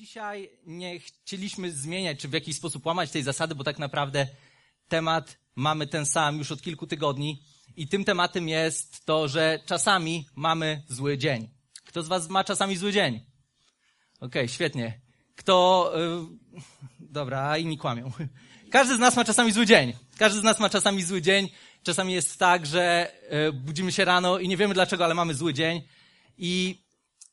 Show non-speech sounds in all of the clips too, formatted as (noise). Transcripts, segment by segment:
Dzisiaj nie chcieliśmy zmieniać, czy w jakiś sposób łamać tej zasady, bo tak naprawdę temat mamy ten sam już od kilku tygodni. I tym tematem jest to, że czasami mamy zły dzień. Kto z Was ma czasami zły dzień? Okej, okay, świetnie. Kto. Yy, dobra, inni kłamią. Każdy z nas ma czasami zły dzień. Każdy z nas ma czasami zły dzień. Czasami jest tak, że yy, budzimy się rano i nie wiemy dlaczego, ale mamy zły dzień. I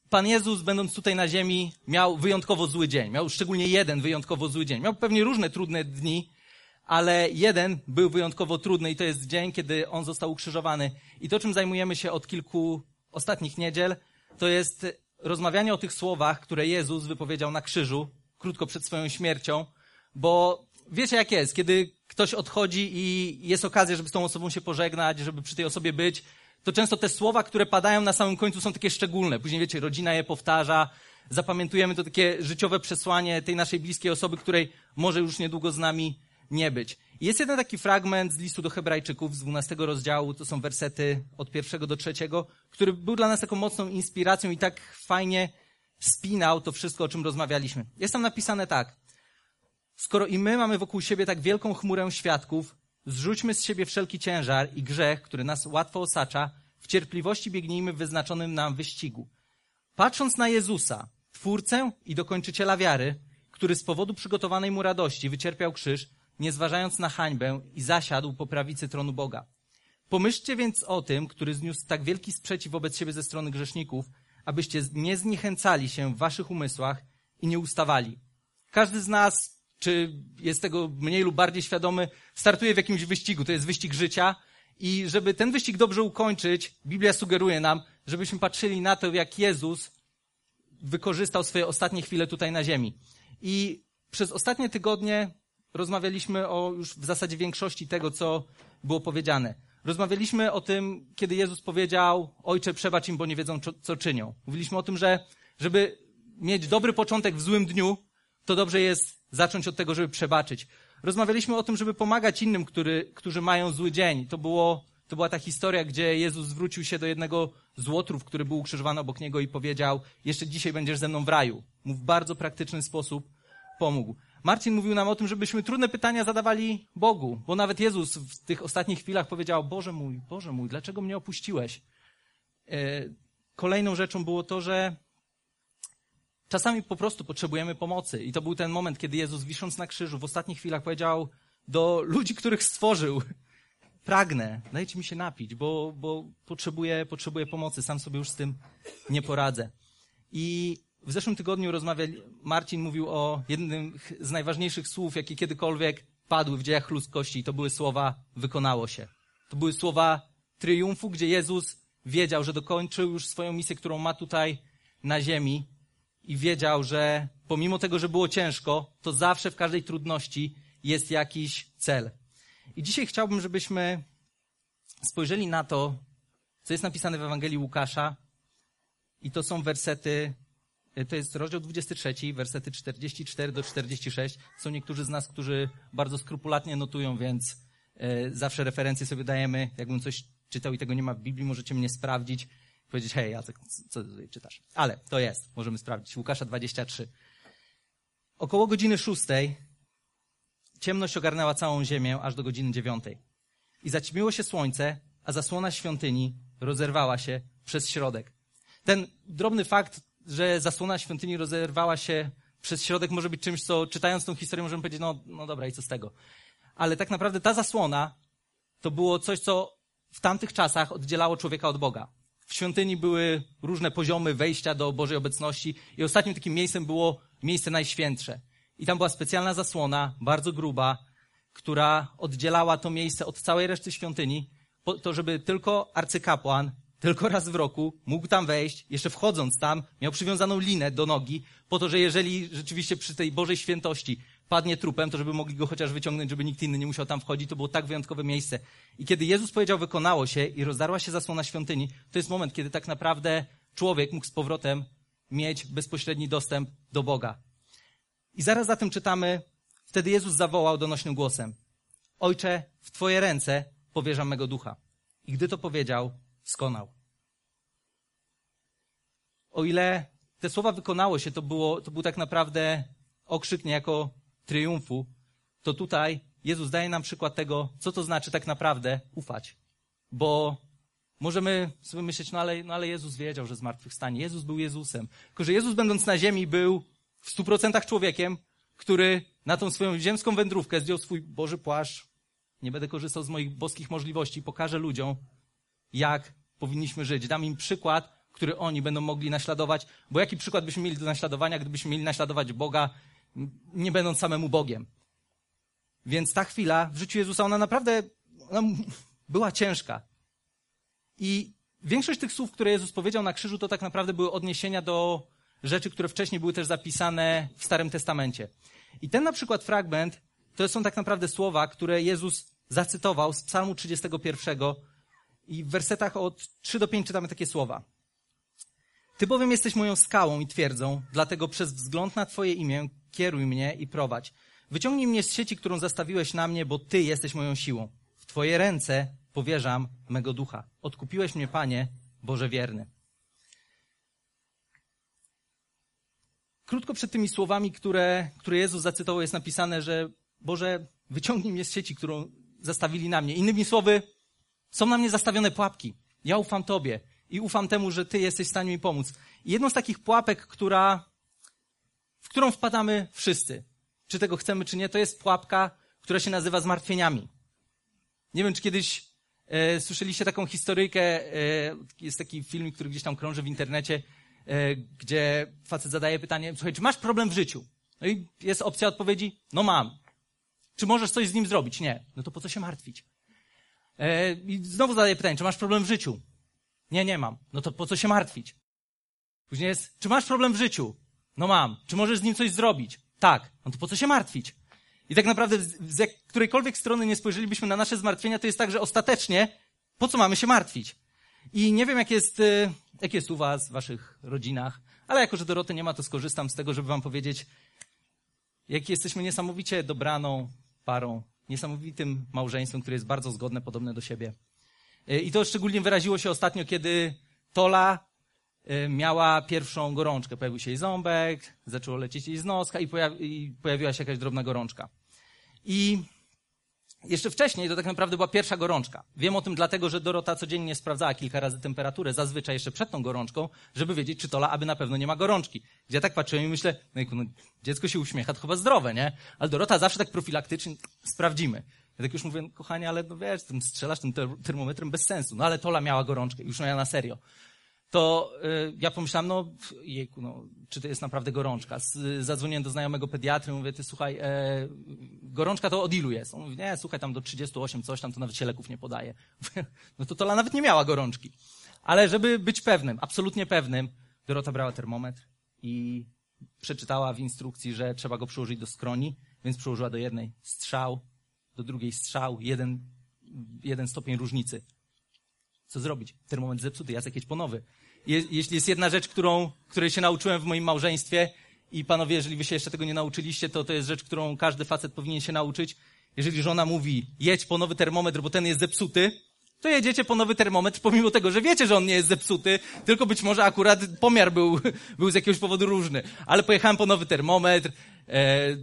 Pan Jezus, będąc tutaj na ziemi, miał wyjątkowo zły dzień. Miał szczególnie jeden wyjątkowo zły dzień. Miał pewnie różne trudne dni, ale jeden był wyjątkowo trudny i to jest dzień, kiedy On został ukrzyżowany. I to, czym zajmujemy się od kilku ostatnich niedziel, to jest rozmawianie o tych słowach, które Jezus wypowiedział na krzyżu, krótko przed swoją śmiercią, bo wiecie jak jest, kiedy ktoś odchodzi i jest okazja, żeby z tą osobą się pożegnać, żeby przy tej osobie być, to często te słowa, które padają na samym końcu są takie szczególne. Później wiecie, rodzina je powtarza, zapamiętujemy to takie życiowe przesłanie tej naszej bliskiej osoby, której może już niedługo z nami nie być. Jest jeden taki fragment z listu do Hebrajczyków z 12 rozdziału, to są wersety od pierwszego do trzeciego, który był dla nas taką mocną inspiracją i tak fajnie spinał to wszystko, o czym rozmawialiśmy. Jest tam napisane tak. Skoro i my mamy wokół siebie tak wielką chmurę świadków, Zrzućmy z siebie wszelki ciężar i grzech, który nas łatwo osacza, w cierpliwości biegnijmy w wyznaczonym nam wyścigu. Patrząc na Jezusa, Twórcę i dokończyciela wiary, który z powodu przygotowanej mu radości wycierpiał krzyż, nie zważając na hańbę i zasiadł po prawicy tronu Boga. Pomyślcie więc o tym, który zniósł tak wielki sprzeciw wobec siebie ze strony grzeszników, abyście nie zniechęcali się w waszych umysłach i nie ustawali. Każdy z nas czy jest tego mniej lub bardziej świadomy, startuje w jakimś wyścigu. To jest wyścig życia. I żeby ten wyścig dobrze ukończyć, Biblia sugeruje nam, żebyśmy patrzyli na to, jak Jezus wykorzystał swoje ostatnie chwile tutaj na ziemi. I przez ostatnie tygodnie rozmawialiśmy o już w zasadzie większości tego, co było powiedziane. Rozmawialiśmy o tym, kiedy Jezus powiedział, Ojcze, przebacz im, bo nie wiedzą, co czynią. Mówiliśmy o tym, że żeby mieć dobry początek w złym dniu, to dobrze jest zacząć od tego, żeby przebaczyć. Rozmawialiśmy o tym, żeby pomagać innym, który, którzy mają zły dzień. To, było, to była ta historia, gdzie Jezus zwrócił się do jednego z łotrów, który był ukrzyżowany obok niego i powiedział, jeszcze dzisiaj będziesz ze mną w raju. Mu w bardzo praktyczny sposób pomógł. Marcin mówił nam o tym, żebyśmy trudne pytania zadawali Bogu, bo nawet Jezus w tych ostatnich chwilach powiedział, Boże mój, Boże mój, dlaczego mnie opuściłeś? E, kolejną rzeczą było to, że Czasami po prostu potrzebujemy pomocy. I to był ten moment, kiedy Jezus, wisząc na krzyżu, w ostatnich chwilach powiedział do ludzi, których stworzył, pragnę, dajcie mi się napić, bo, bo potrzebuję, potrzebuję pomocy, sam sobie już z tym nie poradzę. I w zeszłym tygodniu rozmawiali, Marcin mówił o jednym z najważniejszych słów, jakie kiedykolwiek padły w dziejach ludzkości, i to były słowa wykonało się. To były słowa triumfu, gdzie Jezus wiedział, że dokończył już swoją misję, którą ma tutaj na ziemi i wiedział, że pomimo tego, że było ciężko, to zawsze w każdej trudności jest jakiś cel. I dzisiaj chciałbym, żebyśmy spojrzeli na to, co jest napisane w Ewangelii Łukasza. I to są wersety, to jest rozdział 23, wersety 44 do 46. Są niektórzy z nas, którzy bardzo skrupulatnie notują, więc e, zawsze referencje sobie dajemy. Jakbym coś czytał i tego nie ma w Biblii, możecie mnie sprawdzić powiedzieć, hej, Jacek, co ty tutaj czytasz? Ale to jest, możemy sprawdzić. Łukasza 23. Około godziny szóstej ciemność ogarnęła całą ziemię aż do godziny dziewiątej. I zaćmiło się słońce, a zasłona świątyni rozerwała się przez środek. Ten drobny fakt, że zasłona świątyni rozerwała się przez środek może być czymś, co czytając tą historię możemy powiedzieć, no, no dobra, i co z tego? Ale tak naprawdę ta zasłona to było coś, co w tamtych czasach oddzielało człowieka od Boga. W świątyni były różne poziomy wejścia do Bożej obecności i ostatnim takim miejscem było miejsce najświętsze. I tam była specjalna zasłona, bardzo gruba, która oddzielała to miejsce od całej reszty świątyni, po to żeby tylko arcykapłan tylko raz w roku mógł tam wejść, jeszcze wchodząc tam, miał przywiązaną linę do nogi, po to, że jeżeli rzeczywiście przy tej Bożej świętości padnie trupem, to żeby mogli go chociaż wyciągnąć, żeby nikt inny nie musiał tam wchodzić. To było tak wyjątkowe miejsce. I kiedy Jezus powiedział, wykonało się i rozdarła się zasłona świątyni, to jest moment, kiedy tak naprawdę człowiek mógł z powrotem mieć bezpośredni dostęp do Boga. I zaraz za tym czytamy, wtedy Jezus zawołał donośnym głosem: Ojcze, w Twoje ręce powierzam mego ducha. I gdy to powiedział, skonał. O ile te słowa wykonało się, to, było, to był tak naprawdę okrzyk niejako triumfu, to tutaj Jezus daje nam przykład tego, co to znaczy tak naprawdę ufać. Bo możemy sobie myśleć, no ale, no ale Jezus wiedział, że zmartwychwstanie. Jezus był Jezusem. Tylko, że Jezus będąc na ziemi był w stu procentach człowiekiem, który na tą swoją ziemską wędrówkę zdjął swój Boży płaszcz. Nie będę korzystał z moich boskich możliwości. Pokażę ludziom, jak powinniśmy żyć. Dam im przykład, który oni będą mogli naśladować. Bo jaki przykład byśmy mieli do naśladowania, gdybyśmy mieli naśladować Boga, nie będąc samemu Bogiem? Więc ta chwila w życiu Jezusa, ona naprawdę ona była ciężka. I większość tych słów, które Jezus powiedział na krzyżu, to tak naprawdę były odniesienia do rzeczy, które wcześniej były też zapisane w Starym Testamencie. I ten na przykład fragment, to są tak naprawdę słowa, które Jezus zacytował z Psalmu 31 i w wersetach od 3 do 5 czytamy takie słowa. Ty bowiem jesteś moją skałą i twierdzą, dlatego przez wzgląd na Twoje imię kieruj mnie i prowadź. Wyciągnij mnie z sieci, którą zastawiłeś na mnie, bo Ty jesteś moją siłą. W Twoje ręce powierzam mego ducha. Odkupiłeś mnie, Panie, Boże wierny. Krótko przed tymi słowami, które, które Jezus zacytował, jest napisane, że Boże, wyciągnij mnie z sieci, którą zastawili na mnie. Innymi słowy, są na mnie zastawione pułapki. Ja ufam Tobie i ufam temu, że Ty jesteś w stanie mi pomóc. Jedną z takich pułapek, która, w którą wpadamy wszyscy, czy tego chcemy, czy nie, to jest pułapka, która się nazywa zmartwieniami. Nie wiem, czy kiedyś e, słyszeliście taką historyjkę, e, jest taki film, który gdzieś tam krąży w internecie, e, gdzie facet zadaje pytanie, słuchaj, czy masz problem w życiu? No i jest opcja odpowiedzi, no mam. Czy możesz coś z nim zrobić? Nie. No to po co się martwić? E, I znowu zadaje pytanie, czy masz problem w życiu? Nie, nie mam. No to po co się martwić? Później jest, czy masz problem w życiu? No mam. Czy możesz z nim coś zrobić? Tak. No to po co się martwić? I tak naprawdę z jak, którejkolwiek strony nie spojrzelibyśmy na nasze zmartwienia, to jest tak, że ostatecznie po co mamy się martwić? I nie wiem, jak jest, y, jak jest u was, w waszych rodzinach, ale jako, że Doroty nie ma, to skorzystam z tego, żeby wam powiedzieć, jak jesteśmy niesamowicie dobraną parą, niesamowitym małżeństwem, które jest bardzo zgodne, podobne do siebie. Y, I to szczególnie wyraziło się ostatnio, kiedy Tola miała pierwszą gorączkę. Pojawił się jej ząbek, zaczęło lecieć jej z noska i, pojawi i pojawiła się jakaś drobna gorączka. I jeszcze wcześniej to tak naprawdę była pierwsza gorączka. Wiem o tym dlatego, że Dorota codziennie sprawdzała kilka razy temperaturę, zazwyczaj jeszcze przed tą gorączką, żeby wiedzieć, czy Tola aby na pewno nie ma gorączki. Gdzie ja tak patrzyłem i myślę, no, no dziecko się uśmiecha, to chyba zdrowe, nie? Ale Dorota zawsze tak profilaktycznie, sprawdzimy. Ja tak już mówię, kochanie, ale no wiesz, tym strzelasz tym termometrem bez sensu. No ale Tola miała gorączkę, już miała na serio to y, ja pomyślałem, no jejku, no, czy to jest naprawdę gorączka. Zadzwoniłem do znajomego pediatry, mówię, ty słuchaj, e, gorączka to od ilu jest? On mówi, nie, słuchaj, tam do 38 coś tam, to nawet się leków nie podaje. no to Tola nawet nie miała gorączki. Ale żeby być pewnym, absolutnie pewnym, Dorota brała termometr i przeczytała w instrukcji, że trzeba go przyłożyć do skroni, więc przyłożyła do jednej strzał, do drugiej strzał, jeden, jeden stopień różnicy. Co zrobić? Termometr zepsuty, Jacek jedź po nowy. Je, jeśli jest jedna rzecz, którą, której się nauczyłem w moim małżeństwie i panowie, jeżeli wy się jeszcze tego nie nauczyliście, to to jest rzecz, którą każdy facet powinien się nauczyć. Jeżeli żona mówi, jedź po nowy termometr, bo ten jest zepsuty, to jedziecie po nowy termometr, pomimo tego, że wiecie, że on nie jest zepsuty, tylko być może akurat pomiar był, (laughs) był z jakiegoś powodu różny. Ale pojechałem po nowy termometr, e,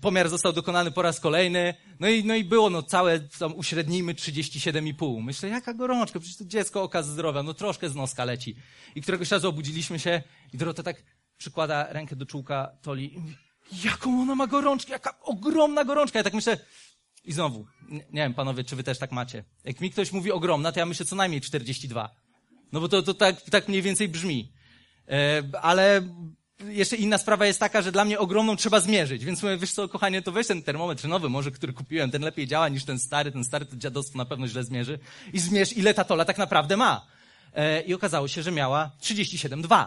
pomiar został dokonany po raz kolejny, no i, no i było no całe, tam uśrednijmy 37,5. Myślę, jaka gorączka, przecież to dziecko okaz zdrowia, no troszkę z noska leci. I któregoś razu obudziliśmy się i Dorota tak przykłada rękę do czułka Toli i jaką ona ma gorączkę, jaka ogromna gorączka. Ja tak myślę, i znowu, nie, wiem, panowie, czy wy też tak macie. Jak mi ktoś mówi ogromna, to ja myślę co najmniej 42. No bo to, to tak, tak mniej więcej brzmi. E, ale jeszcze inna sprawa jest taka, że dla mnie ogromną trzeba zmierzyć. Więc mówię, wiesz co, kochanie, to weź ten termometr nowy, może, który kupiłem, ten lepiej działa niż ten stary, ten stary to dziadostwo na pewno źle zmierzy. I zmierz, ile ta tola tak naprawdę ma. E, I okazało się, że miała 37,2.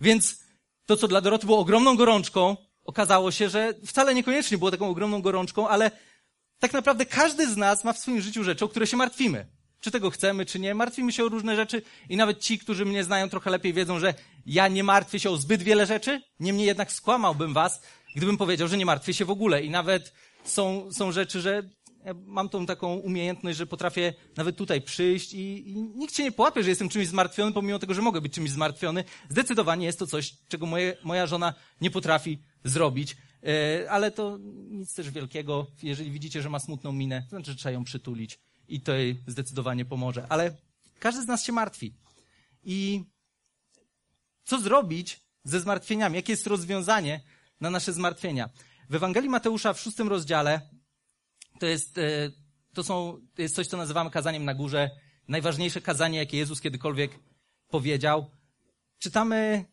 Więc to, co dla Doroty było ogromną gorączką, okazało się, że wcale niekoniecznie było taką ogromną gorączką, ale tak naprawdę każdy z nas ma w swoim życiu rzeczy, o które się martwimy. Czy tego chcemy, czy nie. Martwimy się o różne rzeczy i nawet ci, którzy mnie znają trochę lepiej, wiedzą, że ja nie martwię się o zbyt wiele rzeczy. Niemniej jednak skłamałbym was, gdybym powiedział, że nie martwię się w ogóle. I nawet są, są rzeczy, że ja mam tą taką umiejętność, że potrafię nawet tutaj przyjść i, i nikt cię nie połapie, że jestem czymś zmartwiony, pomimo tego, że mogę być czymś zmartwiony. Zdecydowanie jest to coś, czego moje, moja żona nie potrafi zrobić. E, ale to nic też wielkiego. Jeżeli widzicie, że ma smutną minę, to znaczy, że trzeba ją przytulić i to jej zdecydowanie pomoże. Ale każdy z nas się martwi. I co zrobić ze zmartwieniami? Jakie jest rozwiązanie na nasze zmartwienia? W Ewangelii Mateusza w szóstym rozdziale to jest, e, to są, to jest coś, co nazywamy kazaniem na górze. Najważniejsze kazanie, jakie Jezus kiedykolwiek powiedział. Czytamy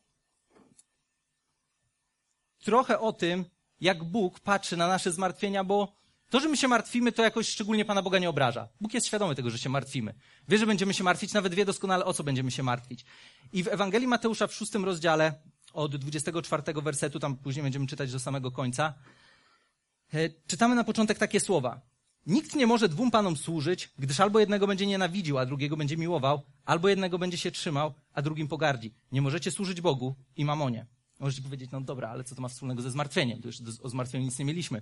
trochę o tym, jak Bóg patrzy na nasze zmartwienia, bo to, że my się martwimy, to jakoś szczególnie Pana Boga nie obraża. Bóg jest świadomy tego, że się martwimy. Wie, że będziemy się martwić, nawet wie doskonale, o co będziemy się martwić. I w Ewangelii Mateusza w szóstym rozdziale, od 24 wersetu, tam później będziemy czytać do samego końca, e, czytamy na początek takie słowa. Nikt nie może dwóm panom służyć, gdyż albo jednego będzie nienawidził, a drugiego będzie miłował, albo jednego będzie się trzymał, a drugim pogardzi. Nie możecie służyć Bogu i mamonie. Możecie powiedzieć, no dobra, ale co to ma wspólnego ze zmartwieniem? To już o zmartwieniu nic nie mieliśmy.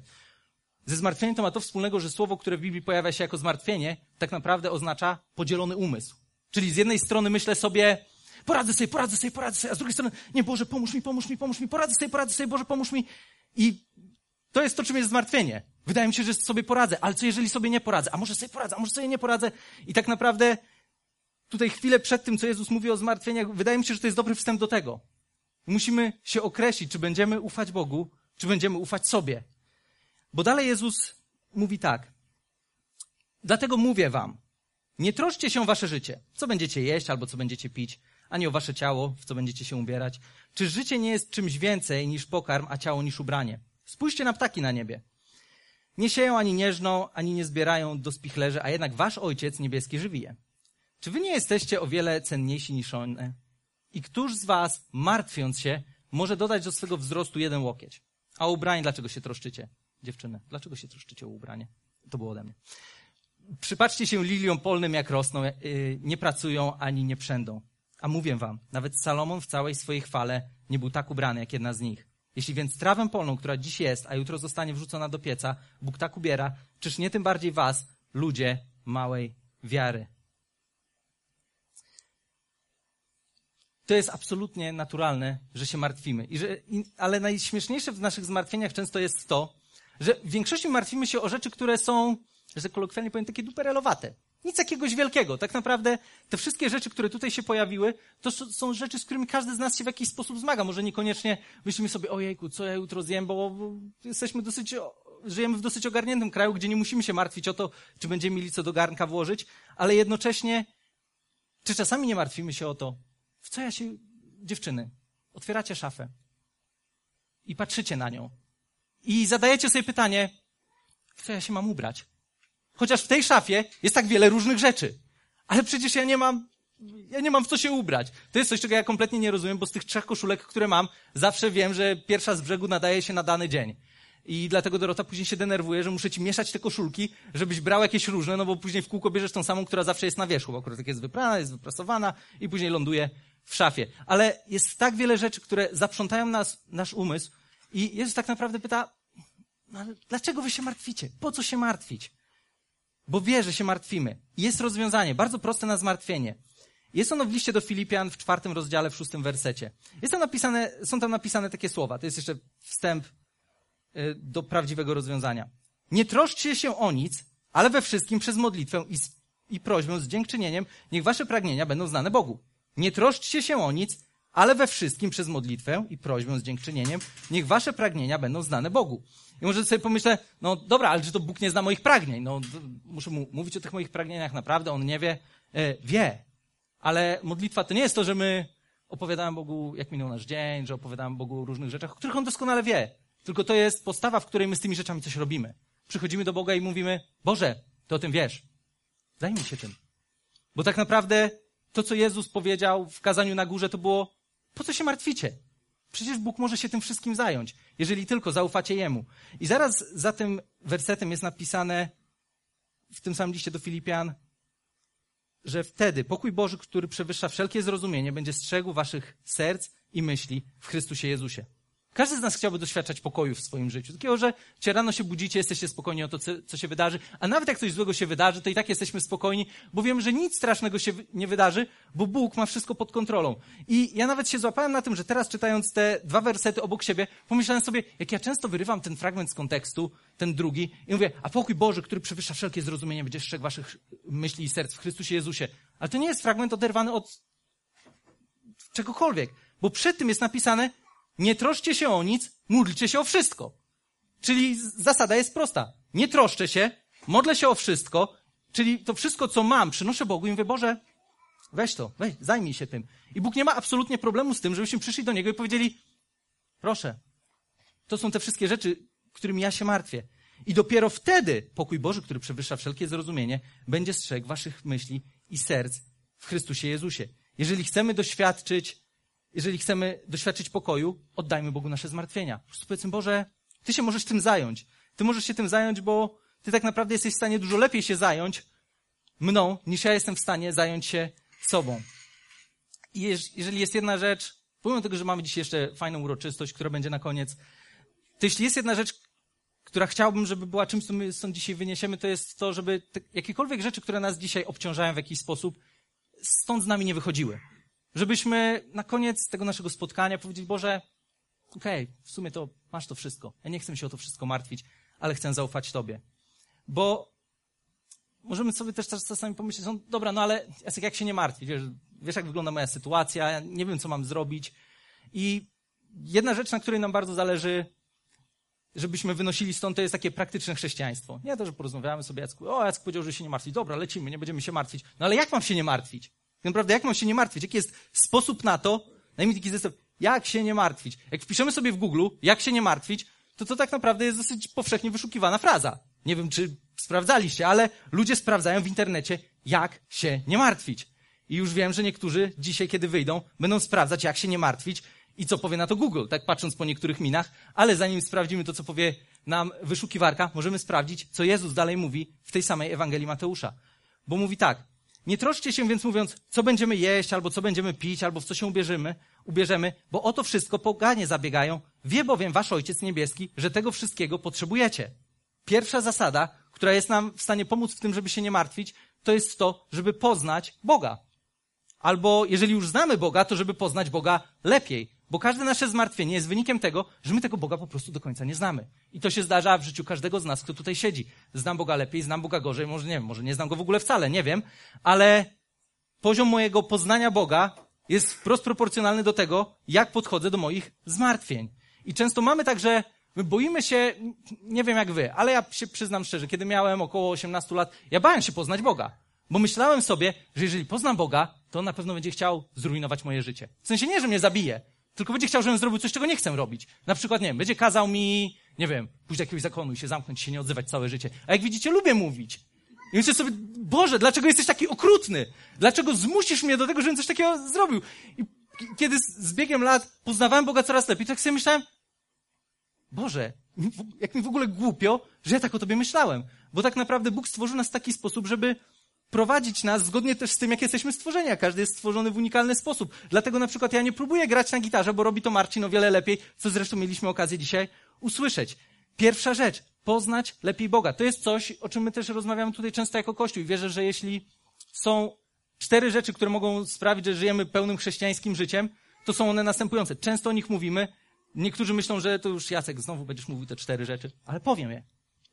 Ze zmartwieniem to ma to wspólnego, że słowo, które w Biblii pojawia się jako zmartwienie, tak naprawdę oznacza podzielony umysł. Czyli z jednej strony myślę sobie, poradzę sobie, poradzę sobie, poradzę sobie, a z drugiej strony, nie Boże, pomóż mi, pomóż mi, pomóż mi, poradzę sobie, poradzę sobie, Boże, pomóż mi. I to jest to, czym jest zmartwienie. Wydaje mi się, że sobie poradzę, ale co jeżeli sobie nie poradzę? A może sobie poradzę, a może sobie nie poradzę? I tak naprawdę tutaj chwilę przed tym, co Jezus mówi o zmartwieniach, wydaje mi się, że to jest dobry wstęp do tego. Musimy się określić, czy będziemy ufać Bogu, czy będziemy ufać sobie. Bo dalej Jezus mówi tak. Dlatego mówię wam, nie troszcie się o wasze życie, co będziecie jeść albo co będziecie pić, ani o wasze ciało, w co będziecie się ubierać. Czy życie nie jest czymś więcej niż pokarm, a ciało niż ubranie? Spójrzcie na ptaki na niebie. Nie sieją ani nieżną, ani nie zbierają do spichlerze, a jednak wasz Ojciec niebieski żywi je. Czy wy nie jesteście o wiele cenniejsi niż one? I któż z was, martwiąc się, może dodać do swego wzrostu jeden łokieć? A o ubranie dlaczego się troszczycie? Dziewczyny, dlaczego się troszczycie o ubranie? To było ode mnie. Przypatrzcie się liliom polnym, jak rosną, yy, nie pracują ani nie przędą. A mówię wam, nawet Salomon w całej swojej chwale nie był tak ubrany, jak jedna z nich. Jeśli więc trawę polną, która dziś jest, a jutro zostanie wrzucona do pieca, Bóg tak ubiera, czyż nie tym bardziej was, ludzie małej wiary. To jest absolutnie naturalne, że się martwimy. I że, i, ale najśmieszniejsze w naszych zmartwieniach często jest to, że w większości martwimy się o rzeczy, które są, że kolokwialnie powiem, takie duperelowate. Nic jakiegoś wielkiego. Tak naprawdę te wszystkie rzeczy, które tutaj się pojawiły, to są rzeczy, z którymi każdy z nas się w jakiś sposób zmaga. Może niekoniecznie myślimy sobie, ojejku, co ja jutro zjem, bo jesteśmy dosyć, żyjemy w dosyć ogarniętym kraju, gdzie nie musimy się martwić o to, czy będziemy mieli co do garnka włożyć, ale jednocześnie, czy czasami nie martwimy się o to, w co ja się, dziewczyny, otwieracie szafę i patrzycie na nią i zadajecie sobie pytanie, w co ja się mam ubrać? Chociaż w tej szafie jest tak wiele różnych rzeczy. Ale przecież ja nie mam, ja nie mam w co się ubrać. To jest coś, czego ja kompletnie nie rozumiem, bo z tych trzech koszulek, które mam, zawsze wiem, że pierwsza z brzegu nadaje się na dany dzień. I dlatego Dorota później się denerwuje, że muszę ci mieszać te koszulki, żebyś brał jakieś różne, no bo później w kółko bierzesz tą samą, która zawsze jest na wierzchu, bo akurat tak jest wyprana, jest wyprasowana i później ląduje w szafie. Ale jest tak wiele rzeczy, które zaprzątają nas, nasz umysł i Jezus tak naprawdę pyta, no dlaczego wy się martwicie? Po co się martwić? Bo wie, że się martwimy. Jest rozwiązanie, bardzo proste na zmartwienie. Jest ono w liście do Filipian w czwartym rozdziale, w szóstym wersecie. Jest tam napisane, są tam napisane takie słowa. To jest jeszcze wstęp y, do prawdziwego rozwiązania. Nie troszczcie się o nic, ale we wszystkim przez modlitwę i, i prośbę z dziękczynieniem niech wasze pragnienia będą znane Bogu. Nie troszczcie się o nic, ale we wszystkim przez modlitwę i prośbę z dziękczynieniem niech wasze pragnienia będą znane Bogu. I może sobie pomyślę, no dobra, ale czy to Bóg nie zna moich pragnień? No, muszę mu mówić o tych moich pragnieniach, naprawdę, on nie wie. E, wie, ale modlitwa to nie jest to, że my opowiadamy Bogu, jak minął nasz dzień, że opowiadamy Bogu o różnych rzeczach, o których on doskonale wie. Tylko to jest postawa, w której my z tymi rzeczami coś robimy. Przychodzimy do Boga i mówimy, Boże, Ty o tym wiesz. Zajmij się tym. Bo tak naprawdę to, co Jezus powiedział w kazaniu na górze, to było, po co się martwicie? Przecież Bóg może się tym wszystkim zająć, jeżeli tylko zaufacie Jemu. I zaraz za tym wersetem jest napisane w tym samym liście do Filipian, że wtedy pokój Boży, który przewyższa wszelkie zrozumienie, będzie strzegł waszych serc i myśli w Chrystusie Jezusie. Każdy z nas chciałby doświadczać pokoju w swoim życiu. Takiego, że cię rano się budzicie, jesteście spokojni o to, co się wydarzy, a nawet jak coś złego się wydarzy, to i tak jesteśmy spokojni, bo wiemy, że nic strasznego się nie wydarzy, bo Bóg ma wszystko pod kontrolą. I ja nawet się złapałem na tym, że teraz czytając te dwa wersety obok siebie, pomyślałem sobie, jak ja często wyrywam ten fragment z kontekstu, ten drugi, i mówię, a pokój Boży, który przewyższa wszelkie zrozumienie, będzie strzegł waszych myśli i serc w Chrystusie Jezusie. Ale to nie jest fragment oderwany od czegokolwiek, bo przed tym jest napisane, nie troszcie się o nic, módlcie się o wszystko. Czyli zasada jest prosta. Nie troszczę się, modlę się o wszystko, czyli to wszystko, co mam, przynoszę Bogu i mówię, Boże, weź to, weź, zajmij się tym. I Bóg nie ma absolutnie problemu z tym, żebyśmy przyszli do Niego i powiedzieli, proszę, to są te wszystkie rzeczy, którymi ja się martwię. I dopiero wtedy pokój Boży, który przewyższa wszelkie zrozumienie, będzie strzegł waszych myśli i serc w Chrystusie Jezusie. Jeżeli chcemy doświadczyć jeżeli chcemy doświadczyć pokoju, oddajmy Bogu nasze zmartwienia. Po prostu powiedzmy, Boże, Ty się możesz tym zająć. Ty możesz się tym zająć, bo Ty tak naprawdę jesteś w stanie dużo lepiej się zająć mną, niż ja jestem w stanie zająć się sobą. I jeżeli jest jedna rzecz, pomimo tego, że mamy dzisiaj jeszcze fajną uroczystość, która będzie na koniec, to jeśli jest jedna rzecz, która chciałbym, żeby była czymś, co my stąd dzisiaj wyniesiemy, to jest to, żeby te, jakiekolwiek rzeczy, które nas dzisiaj obciążają w jakiś sposób, stąd z nami nie wychodziły żebyśmy na koniec tego naszego spotkania powiedzieli, Boże, okej, okay, w sumie to masz to wszystko. Ja nie chcę się o to wszystko martwić, ale chcę zaufać Tobie. Bo możemy sobie też czasami pomyśleć, no dobra, no ale Jacek, jak się nie martwić? Wiesz, wiesz, jak wygląda moja sytuacja, ja nie wiem, co mam zrobić. I jedna rzecz, na której nam bardzo zależy, żebyśmy wynosili stąd, to jest takie praktyczne chrześcijaństwo. Nie to, że porozmawiamy sobie, Jacku, o, Jacek powiedział, że się nie martwić. Dobra, lecimy, nie będziemy się martwić. No ale jak mam się nie martwić? Naprawdę, jak mam się nie martwić? Jaki jest sposób na to? Daj mi taki zestaw. Jak się nie martwić? Jak wpiszemy sobie w Google, jak się nie martwić, to to tak naprawdę jest dosyć powszechnie wyszukiwana fraza. Nie wiem, czy sprawdzaliście, ale ludzie sprawdzają w internecie, jak się nie martwić. I już wiem, że niektórzy dzisiaj, kiedy wyjdą, będą sprawdzać, jak się nie martwić i co powie na to Google, tak patrząc po niektórych minach, ale zanim sprawdzimy to, co powie nam wyszukiwarka, możemy sprawdzić, co Jezus dalej mówi w tej samej Ewangelii Mateusza. Bo mówi tak, nie troszcie się więc mówiąc, co będziemy jeść, albo co będziemy pić, albo w co się ubierzemy, ubierzemy, bo o to wszystko poganie zabiegają. Wie bowiem wasz Ojciec Niebieski, że tego wszystkiego potrzebujecie. Pierwsza zasada, która jest nam w stanie pomóc w tym, żeby się nie martwić, to jest to, żeby poznać Boga. Albo jeżeli już znamy Boga, to żeby poznać Boga lepiej. Bo każde nasze zmartwienie jest wynikiem tego, że my tego Boga po prostu do końca nie znamy. I to się zdarza w życiu każdego z nas, kto tutaj siedzi. Znam Boga lepiej, znam Boga gorzej, może nie wiem, może nie znam go w ogóle wcale, nie wiem, ale poziom mojego poznania Boga jest wprost proporcjonalny do tego, jak podchodzę do moich zmartwień. I często mamy tak, że my boimy się, nie wiem jak wy, ale ja się przyznam szczerze, kiedy miałem około 18 lat, ja bałem się poznać Boga. Bo myślałem sobie, że jeżeli poznam Boga, to on na pewno będzie chciał zrujnować moje życie. W sensie nie, że mnie zabije, tylko będzie chciał, żebym zrobił coś, czego nie chcę robić. Na przykład, nie wiem, będzie kazał mi, nie wiem, pójść do jakiegoś zakonu i się zamknąć, się nie odzywać całe życie. A jak widzicie, lubię mówić. I myślę sobie, Boże, dlaczego jesteś taki okrutny? Dlaczego zmusisz mnie do tego, żebym coś takiego zrobił? I kiedy z biegiem lat poznawałem Boga coraz lepiej, tak sobie myślałem, Boże, jak mi w ogóle głupio, że ja tak o Tobie myślałem. Bo tak naprawdę Bóg stworzył nas w taki sposób, żeby prowadzić nas zgodnie też z tym, jak jesteśmy stworzeni. Każdy jest stworzony w unikalny sposób. Dlatego na przykład ja nie próbuję grać na gitarze, bo robi to Marcin o wiele lepiej, co zresztą mieliśmy okazję dzisiaj usłyszeć. Pierwsza rzecz, poznać lepiej Boga. To jest coś, o czym my też rozmawiamy tutaj często jako Kościół. I wierzę, że jeśli są cztery rzeczy, które mogą sprawić, że żyjemy pełnym chrześcijańskim życiem, to są one następujące. Często o nich mówimy. Niektórzy myślą, że to już Jacek, znowu będziesz mówił te cztery rzeczy, ale powiem je.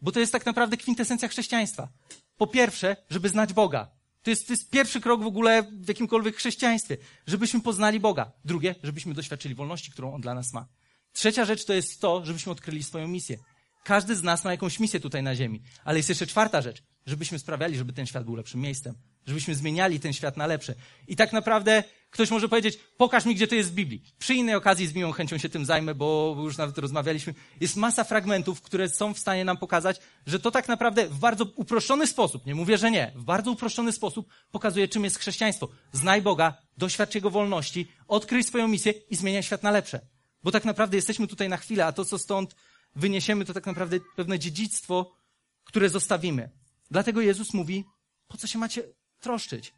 Bo to jest tak naprawdę kwintesencja chrześcijaństwa. Po pierwsze, żeby znać Boga. To jest, to jest pierwszy krok w ogóle w jakimkolwiek chrześcijaństwie. Żebyśmy poznali Boga. Drugie, żebyśmy doświadczyli wolności, którą On dla nas ma. Trzecia rzecz to jest to, żebyśmy odkryli swoją misję. Każdy z nas ma jakąś misję tutaj na ziemi. Ale jest jeszcze czwarta rzecz. Żebyśmy sprawiali, żeby ten świat był lepszym miejscem. Żebyśmy zmieniali ten świat na lepsze. I tak naprawdę Ktoś może powiedzieć, pokaż mi, gdzie to jest w Biblii. Przy innej okazji z miłą chęcią się tym zajmę, bo już nawet rozmawialiśmy. Jest masa fragmentów, które są w stanie nam pokazać, że to tak naprawdę w bardzo uproszczony sposób, nie mówię, że nie, w bardzo uproszczony sposób pokazuje, czym jest chrześcijaństwo. Znaj Boga, doświadcz Jego wolności, odkryj swoją misję i zmieniaj świat na lepsze. Bo tak naprawdę jesteśmy tutaj na chwilę, a to, co stąd wyniesiemy, to tak naprawdę pewne dziedzictwo, które zostawimy. Dlatego Jezus mówi, po co się macie troszczyć?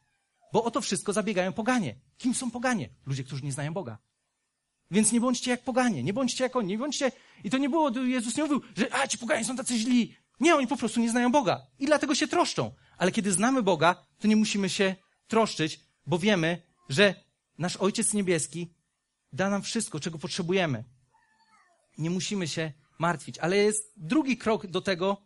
Bo o to wszystko zabiegają poganie. Kim są poganie? Ludzie, którzy nie znają Boga. Więc nie bądźcie jak poganie, nie bądźcie jak oni, nie bądźcie... I to nie było, Jezus nie mówił, że a, ci poganie są tacy źli. Nie, oni po prostu nie znają Boga i dlatego się troszczą. Ale kiedy znamy Boga, to nie musimy się troszczyć, bo wiemy, że nasz Ojciec Niebieski da nam wszystko, czego potrzebujemy. Nie musimy się martwić. Ale jest drugi krok do tego,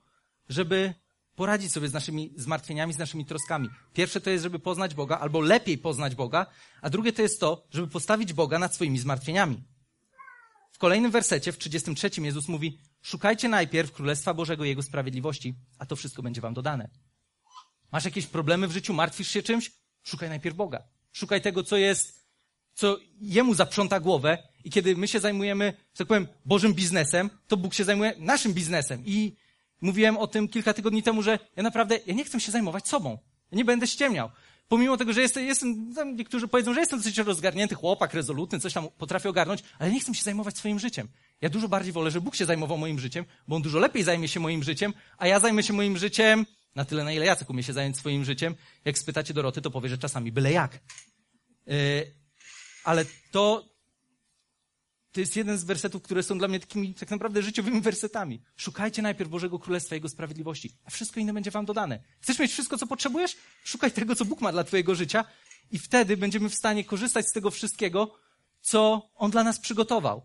żeby poradzić sobie z naszymi zmartwieniami, z naszymi troskami. Pierwsze to jest, żeby poznać Boga, albo lepiej poznać Boga, a drugie to jest to, żeby postawić Boga nad swoimi zmartwieniami. W kolejnym wersecie, w 33 Jezus mówi, szukajcie najpierw Królestwa Bożego i Jego sprawiedliwości, a to wszystko będzie wam dodane. Masz jakieś problemy w życiu, martwisz się czymś? Szukaj najpierw Boga. Szukaj tego, co jest, co Jemu zaprząta głowę i kiedy my się zajmujemy, że tak powiem, Bożym biznesem, to Bóg się zajmuje naszym biznesem i Mówiłem o tym kilka tygodni temu, że ja naprawdę, ja nie chcę się zajmować sobą. Ja nie będę ściemniał. Pomimo tego, że jestem, jestem niektórzy powiedzą, że jestem dosyć rozgarnięty chłopak, rezolutny, coś tam potrafię ogarnąć, ale nie chcę się zajmować swoim życiem. Ja dużo bardziej wolę, że Bóg się zajmował moim życiem, bo On dużo lepiej zajmie się moim życiem, a ja zajmę się moim życiem na tyle, na ile Jacek umie się zająć swoim życiem. Jak spytacie Doroty, to powie, że czasami byle jak. Yy, ale to, to jest jeden z wersetów, które są dla mnie takimi tak naprawdę życiowymi wersetami. Szukajcie najpierw Bożego Królestwa Jego sprawiedliwości, a wszystko inne będzie wam dodane. Chcesz mieć wszystko, co potrzebujesz? Szukaj tego, co Bóg ma dla twojego życia i wtedy będziemy w stanie korzystać z tego wszystkiego, co On dla nas przygotował.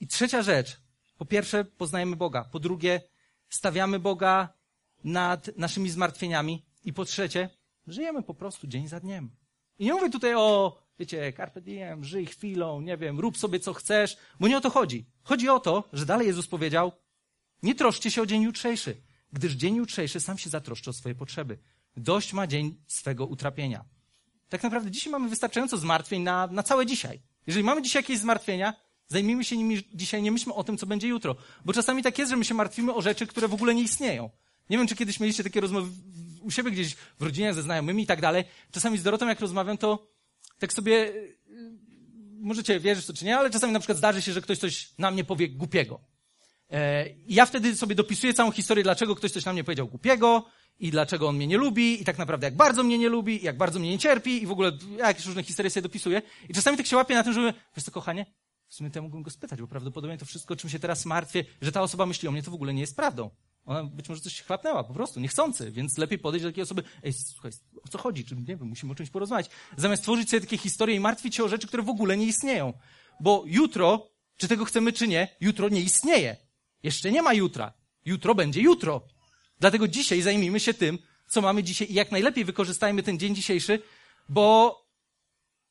I trzecia rzecz. Po pierwsze, poznajemy Boga. Po drugie, stawiamy Boga nad naszymi zmartwieniami. I po trzecie, żyjemy po prostu dzień za dniem. I nie mówię tutaj o wiecie, carpe diem, żyj chwilą, nie wiem, rób sobie co chcesz, bo nie o to chodzi. Chodzi o to, że dalej Jezus powiedział, nie troszcie się o dzień jutrzejszy, gdyż dzień jutrzejszy sam się zatroszczy o swoje potrzeby. Dość ma dzień swego utrapienia. Tak naprawdę dzisiaj mamy wystarczająco zmartwień na, na całe dzisiaj. Jeżeli mamy dzisiaj jakieś zmartwienia, zajmijmy się nimi dzisiaj, nie myślmy o tym, co będzie jutro. Bo czasami tak jest, że my się martwimy o rzeczy, które w ogóle nie istnieją. Nie wiem, czy kiedyś mieliście takie rozmowy u siebie gdzieś w rodzinie ze znajomymi i tak dalej. Czasami z Dorotą, jak rozmawiam, to tak sobie, y, możecie wierzyć to czy nie, ale czasami na przykład zdarzy się, że ktoś coś na mnie powie głupiego. E, I ja wtedy sobie dopisuję całą historię, dlaczego ktoś coś na mnie powiedział głupiego i dlaczego on mnie nie lubi i tak naprawdę jak bardzo mnie nie lubi, jak bardzo mnie nie cierpi i w ogóle jakieś różne historie sobie dopisuję. I czasami tak się łapię na tym, że wiesz co, kochanie, w sumie to ja mógłbym go spytać, bo prawdopodobnie to wszystko, czym się teraz martwię, że ta osoba myśli o mnie, to w ogóle nie jest prawdą. Ona być może coś się chlapnęła, po prostu, niechcący, więc lepiej podejść do takiej osoby, ej, słuchaj, o co chodzi, czy, nie wiem, musimy o czymś porozmawiać. Zamiast tworzyć sobie takie historie i martwić się o rzeczy, które w ogóle nie istnieją. Bo jutro, czy tego chcemy, czy nie, jutro nie istnieje. Jeszcze nie ma jutra. Jutro będzie jutro. Dlatego dzisiaj zajmijmy się tym, co mamy dzisiaj i jak najlepiej wykorzystajmy ten dzień dzisiejszy, bo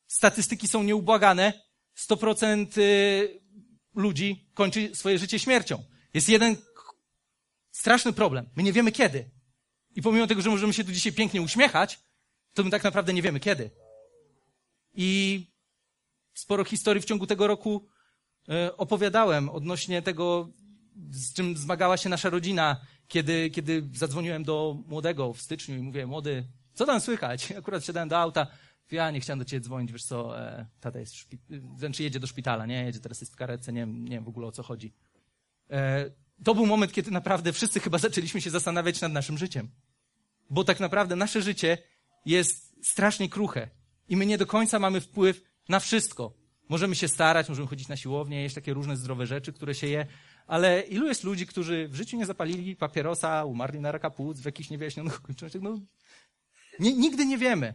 statystyki są nieubłagane. 100% y, ludzi kończy swoje życie śmiercią. Jest jeden straszny problem. My nie wiemy kiedy. I pomimo tego, że możemy się tu dzisiaj pięknie uśmiechać, to my tak naprawdę nie wiemy kiedy. I sporo historii w ciągu tego roku e, opowiadałem odnośnie tego, z czym zmagała się nasza rodzina, kiedy, kiedy zadzwoniłem do młodego w styczniu i mówię, młody, co tam słychać? (laughs) Akurat siadałem do auta, ja nie chciałem do ciebie dzwonić, wiesz co, e, tata jest, szpi- znaczy jedzie do szpitala, nie, jedzie teraz jest w karetce, nie, nie wiem w ogóle o co chodzi. E, to był moment, kiedy naprawdę wszyscy chyba zaczęliśmy się zastanawiać nad naszym życiem. Bo tak naprawdę nasze życie jest strasznie kruche i my nie do końca mamy wpływ na wszystko. Możemy się starać, możemy chodzić na siłownię, jeść takie różne zdrowe rzeczy, które się je, ale ilu jest ludzi, którzy w życiu nie zapalili papierosa, umarli na raka płuc w jakichś niewyjaśnionych okolicznościach? No, nie, nigdy nie wiemy.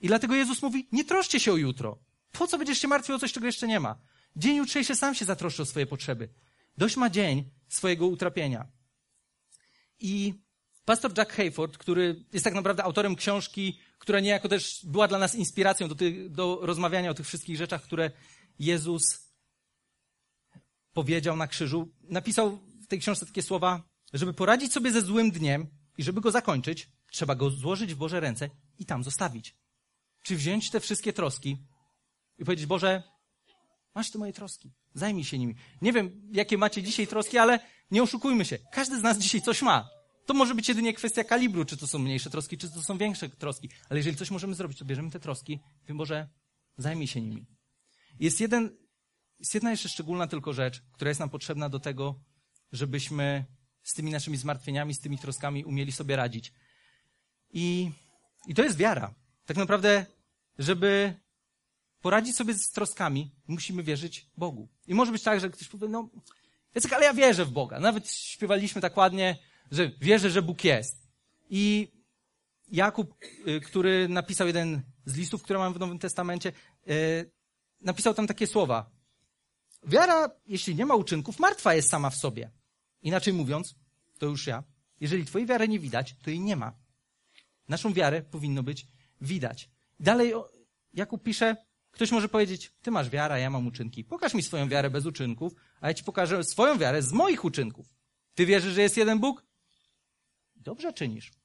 I dlatego Jezus mówi, nie troszcie się o jutro. Po co będziesz się martwił o coś, czego jeszcze nie ma? Dzień jutrzejszy sam się zatroszczy o swoje potrzeby. Dość ma dzień swojego utrapienia. I pastor Jack Hayford, który jest tak naprawdę autorem książki, która niejako też była dla nas inspiracją do, do rozmawiania o tych wszystkich rzeczach, które Jezus powiedział na krzyżu, napisał w tej książce takie słowa, żeby poradzić sobie ze złym dniem i żeby go zakończyć, trzeba go złożyć w Boże ręce i tam zostawić. Czy wziąć te wszystkie troski i powiedzieć, Boże, masz te moje troski. Zajmij się nimi. Nie wiem, jakie macie dzisiaj troski, ale nie oszukujmy się. Każdy z nas dzisiaj coś ma. To może być jedynie kwestia kalibru, czy to są mniejsze troski, czy to są większe troski. Ale jeżeli coś możemy zrobić, to bierzemy te troski, wiem Boże, zajmij się nimi. Jest, jeden, jest jedna jeszcze szczególna tylko rzecz, która jest nam potrzebna do tego, żebyśmy z tymi naszymi zmartwieniami, z tymi troskami umieli sobie radzić. I, i to jest wiara. Tak naprawdę, żeby poradzić sobie z troskami, musimy wierzyć Bogu. I może być tak, że ktoś powie, no, Jacek, ale ja wierzę w Boga. Nawet śpiewaliśmy tak ładnie, że wierzę, że Bóg jest. I Jakub, y, który napisał jeden z listów, które mamy w Nowym Testamencie, y, napisał tam takie słowa. Wiara, jeśli nie ma uczynków, martwa jest sama w sobie. Inaczej mówiąc, to już ja, jeżeli twojej wiary nie widać, to jej nie ma. Naszą wiarę powinno być widać. Dalej Jakub pisze, ktoś może powiedzieć, ty masz wiarę, ja mam uczynki. Pokaż mi swoją wiarę bez uczynków, a ja ci pokażę swoją wiarę z moich uczynków. Ty wierzysz, że jest jeden Bóg? Dobrze czynisz.